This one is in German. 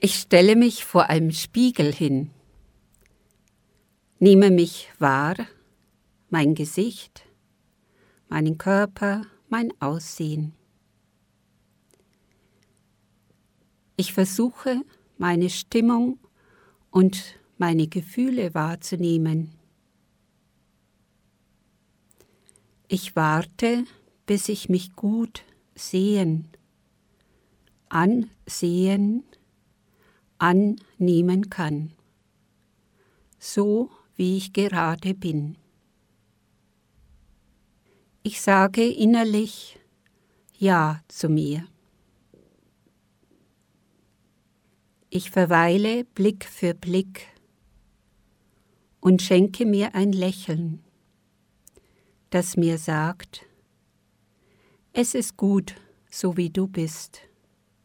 Ich stelle mich vor einem Spiegel hin, nehme mich wahr, mein Gesicht, meinen Körper, mein Aussehen. Ich versuche, meine Stimmung und meine Gefühle wahrzunehmen. Ich warte, bis ich mich gut sehen, ansehen, annehmen kann, so wie ich gerade bin. Ich sage innerlich Ja zu mir. Ich verweile Blick für Blick und schenke mir ein Lächeln, das mir sagt, es ist gut, so wie du bist.